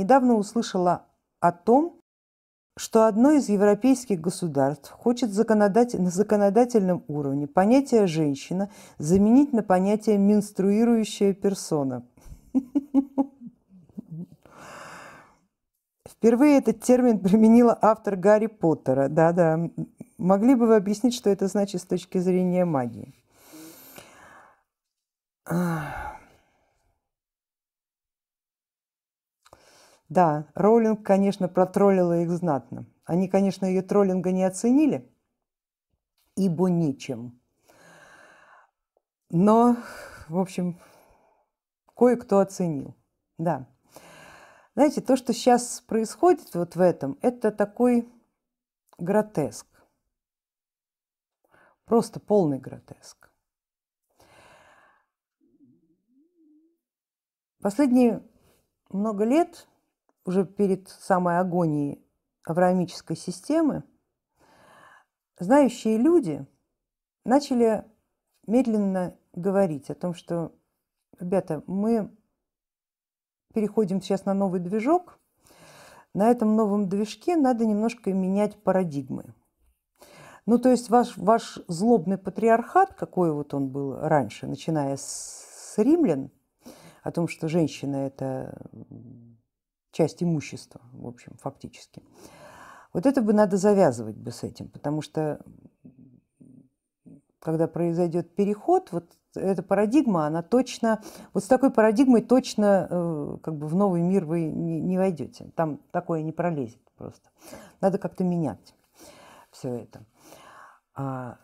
недавно услышала о том, что одно из европейских государств хочет законодать, на законодательном уровне понятие «женщина» заменить на понятие «менструирующая персона». Впервые этот термин применила автор Гарри Поттера. Да-да, могли бы вы объяснить, что это значит с точки зрения магии? Да, Роулинг, конечно, протроллила их знатно. Они, конечно, ее троллинга не оценили, ибо нечем. Но, в общем, кое-кто оценил. Да. Знаете, то, что сейчас происходит вот в этом, это такой гротеск. Просто полный гротеск. Последние много лет уже перед самой агонией авраамической системы, знающие люди начали медленно говорить о том, что, ребята, мы переходим сейчас на новый движок, на этом новом движке надо немножко менять парадигмы. Ну, то есть ваш, ваш злобный патриархат, какой вот он был раньше, начиная с, с римлян, о том, что женщина это часть имущества, в общем, фактически. Вот это бы надо завязывать бы с этим, потому что когда произойдет переход, вот эта парадигма, она точно, вот с такой парадигмой точно э, как бы в новый мир вы не, не войдете. Там такое не пролезет просто. Надо как-то менять все это. А,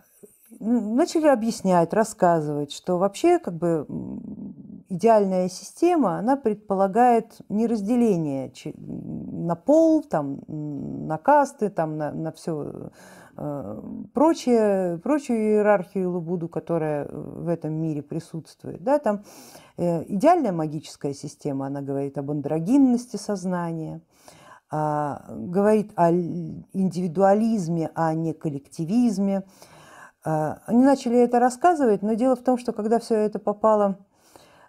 начали объяснять, рассказывать, что вообще как бы идеальная система, она предполагает не разделение на пол, там, на касты, там, на, на все э, прочее, прочую иерархию Лабуду, которая в этом мире присутствует. Да, там, э, идеальная магическая система, она говорит об андрогинности сознания, а, говорит о индивидуализме, а не коллективизме. А, они начали это рассказывать, но дело в том, что когда все это попало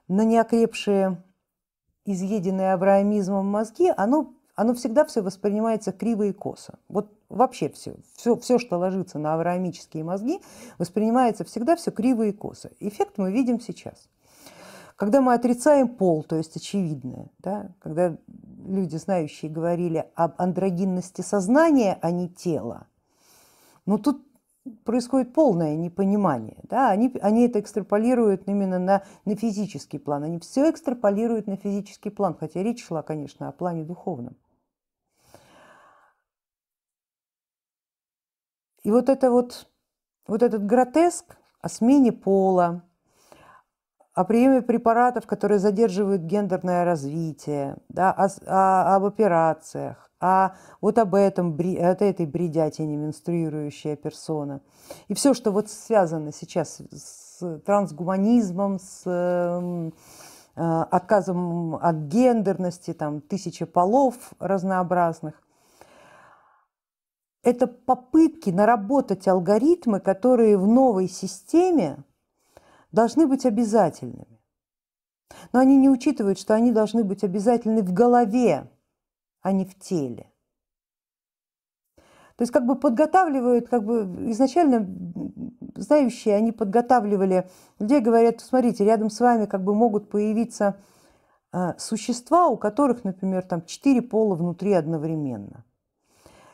на неокрепшие, изъеденные абраамизмом мозги, оно, оно всегда все воспринимается криво и косо. Вот вообще все, все, все, что ложится на авраамические мозги, воспринимается всегда все криво и косо. Эффект мы видим сейчас. Когда мы отрицаем пол, то есть очевидное, да, когда люди, знающие, говорили об андрогинности сознания, а не тела, но тут происходит полное непонимание. Да? Они, они это экстраполируют именно на, на физический план. Они все экстраполируют на физический план, хотя речь шла, конечно, о плане духовном. И вот это вот, вот этот гротеск о смене пола, о приеме препаратов, которые задерживают гендерное развитие, да, о, о, об операциях, а вот об этом, от этой бредятине менструирующая персона. И все, что вот связано сейчас с трансгуманизмом, с э, отказом от гендерности, там тысяча полов разнообразных, это попытки наработать алгоритмы, которые в новой системе должны быть обязательными. Но они не учитывают, что они должны быть обязательны в голове, а не в теле. То есть как бы подготавливают, как бы изначально знающие, они подготавливали людей, говорят, смотрите, рядом с вами как бы могут появиться э, существа, у которых, например, там четыре пола внутри одновременно.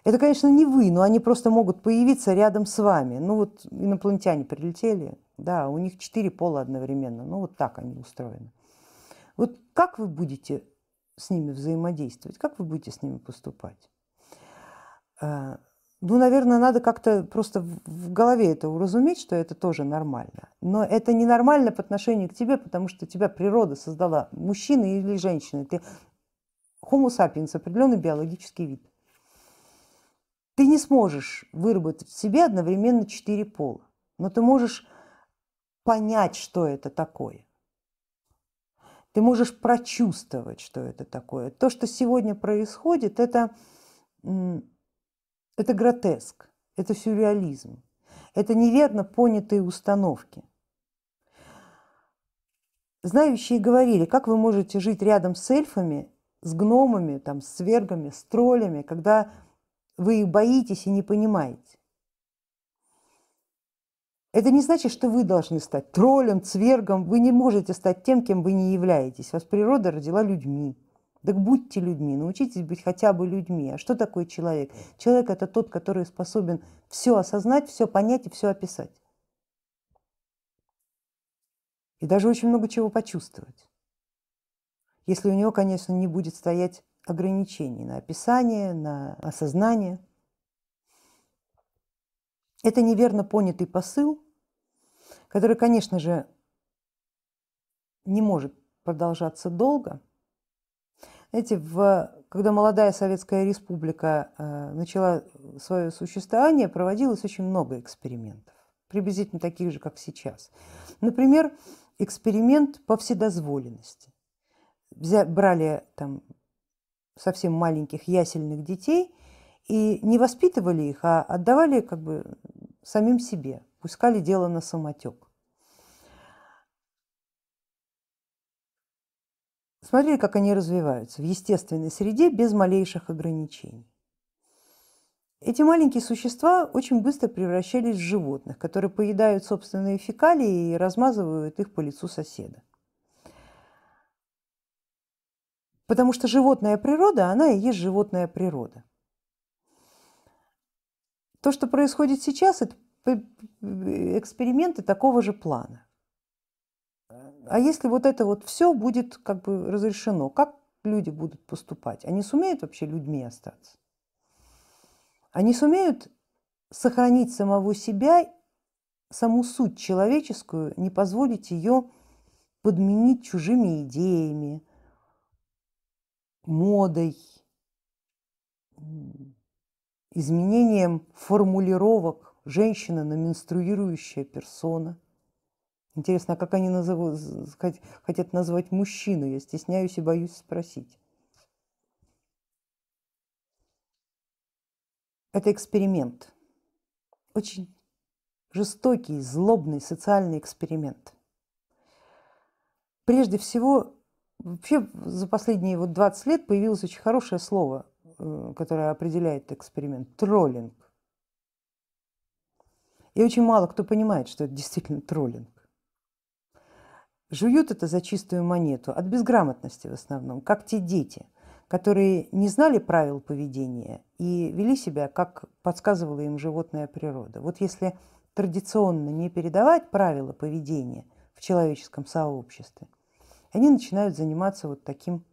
Это, конечно, не вы, но они просто могут появиться рядом с вами. Ну вот инопланетяне прилетели, да, у них четыре пола одновременно. Ну вот так они устроены. Вот как вы будете с ними взаимодействовать, как вы будете с ними поступать? Э, ну, наверное, надо как-то просто в голове это уразуметь, что это тоже нормально. Но это не нормально по отношению к тебе, потому что тебя природа создала, мужчина или женщина. Ты homo sapiens, определенный биологический вид. Ты не сможешь выработать в себе одновременно четыре пола, но ты можешь понять, что это такое. Ты можешь прочувствовать, что это такое. То, что сегодня происходит, это, это гротеск, это сюрреализм, это неверно понятые установки. Знающие говорили, как вы можете жить рядом с эльфами с гномами, там, с свергами, с троллями, когда вы их боитесь и не понимаете. Это не значит, что вы должны стать троллем, цвергом. Вы не можете стать тем, кем вы не являетесь. Вас природа родила людьми. Так будьте людьми, научитесь быть хотя бы людьми. А что такое человек? Человек это тот, который способен все осознать, все понять и все описать. И даже очень много чего почувствовать. Если у него, конечно, не будет стоять ограничений на описание, на осознание. Это неверно понятый посыл, который, конечно же, не может продолжаться долго – знаете, в, когда молодая Советская Республика э, начала свое существование, проводилось очень много экспериментов, приблизительно таких же, как сейчас. Например, эксперимент по вседозволенности. Взя, брали там совсем маленьких ясельных детей и не воспитывали их, а отдавали как бы самим себе, пускали дело на самотек. Смотрели, как они развиваются в естественной среде без малейших ограничений. Эти маленькие существа очень быстро превращались в животных, которые поедают собственные фекалии и размазывают их по лицу соседа. Потому что животная природа, она и есть животная природа. То, что происходит сейчас, это эксперименты такого же плана а если вот это вот все будет как бы разрешено, как люди будут поступать? Они сумеют вообще людьми остаться? Они сумеют сохранить самого себя, саму суть человеческую, не позволить ее подменить чужими идеями, модой, изменением формулировок женщина на менструирующая персона. Интересно, а как они назовут, хотят назвать мужчину? Я стесняюсь и боюсь спросить. Это эксперимент. Очень жестокий, злобный социальный эксперимент. Прежде всего, вообще за последние вот 20 лет появилось очень хорошее слово, э, которое определяет эксперимент – троллинг. И очень мало кто понимает, что это действительно троллинг. Жуют это за чистую монету, от безграмотности в основном, как те дети, которые не знали правил поведения и вели себя, как подсказывала им животная природа. Вот если традиционно не передавать правила поведения в человеческом сообществе, они начинают заниматься вот таким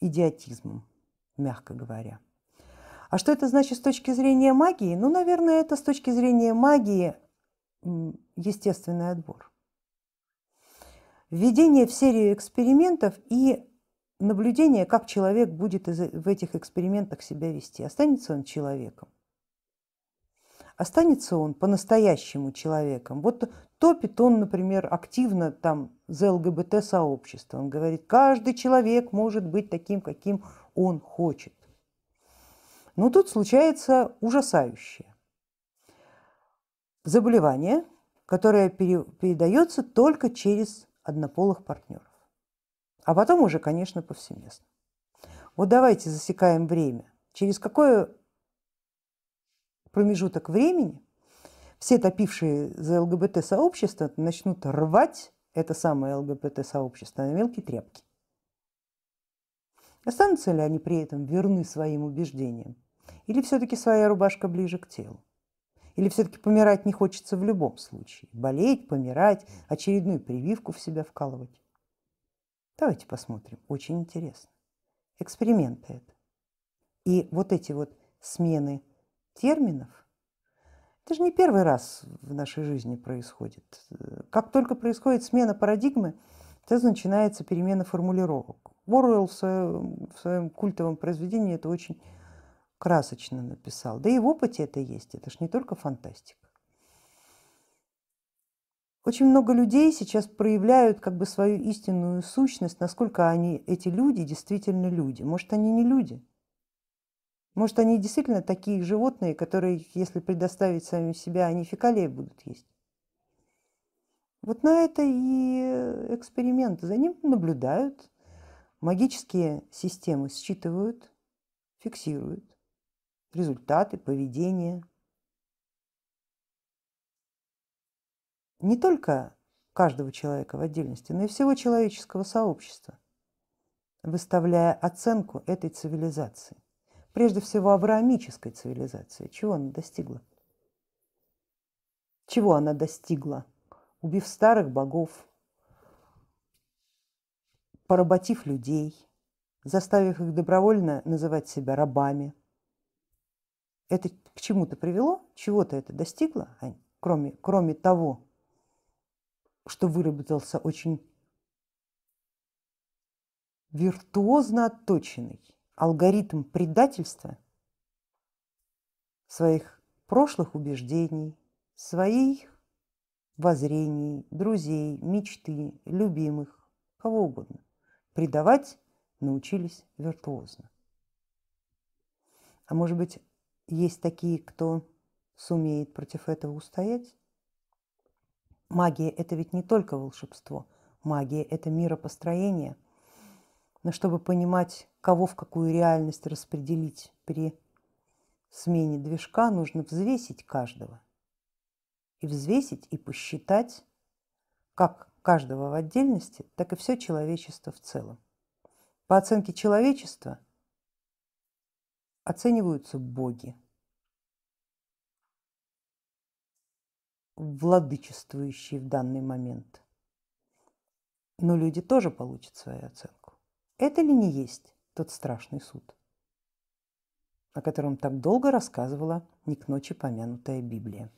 идиотизмом, мягко говоря. А что это значит с точки зрения магии? Ну, наверное, это с точки зрения магии естественный отбор введение в серию экспериментов и наблюдение, как человек будет в этих экспериментах себя вести. Останется он человеком? Останется он по-настоящему человеком? Вот топит он, например, активно там за ЛГБТ-сообщество. Он говорит, каждый человек может быть таким, каким он хочет. Но тут случается ужасающее. Заболевание, которое передается только через однополых партнеров. А потом уже, конечно, повсеместно. Вот давайте засекаем время. Через какой промежуток времени все топившие за ЛГБТ-сообщество начнут рвать это самое ЛГБТ-сообщество на мелкие тряпки. Останутся ли они при этом верны своим убеждениям? Или все-таки своя рубашка ближе к телу? Или все-таки помирать не хочется в любом случае? Болеть, помирать, очередную прививку в себя вкалывать? Давайте посмотрим. Очень интересно. Эксперименты это. И вот эти вот смены терминов, это же не первый раз в нашей жизни происходит. Как только происходит смена парадигмы, сразу начинается перемена формулировок. Оруэлл в своем, в своем культовом произведении это очень красочно написал. Да и в опыте это есть, это ж не только фантастика. Очень много людей сейчас проявляют как бы свою истинную сущность, насколько они, эти люди, действительно люди. Может, они не люди. Может, они действительно такие животные, которые, если предоставить самим себя, они фекалии будут есть. Вот на это и эксперимент. За ним наблюдают, Магические системы считывают, фиксируют результаты, поведение. Не только каждого человека в отдельности, но и всего человеческого сообщества, выставляя оценку этой цивилизации. Прежде всего авраамической цивилизации. Чего она достигла? Чего она достигла? Убив старых богов, поработив людей, заставив их добровольно называть себя рабами. Это к чему-то привело? Чего-то это достигло? Кроме, кроме того, что выработался очень виртуозно отточенный алгоритм предательства своих прошлых убеждений, своих воззрений, друзей, мечты, любимых, кого угодно предавать научились виртуозно. А может быть, есть такие, кто сумеет против этого устоять? Магия – это ведь не только волшебство. Магия – это миропостроение. Но чтобы понимать, кого в какую реальность распределить при смене движка, нужно взвесить каждого. И взвесить, и посчитать, как каждого в отдельности, так и все человечество в целом. По оценке человечества оцениваются боги, владычествующие в данный момент. Но люди тоже получат свою оценку. Это ли не есть тот страшный суд, о котором так долго рассказывала не к ночи помянутая Библия?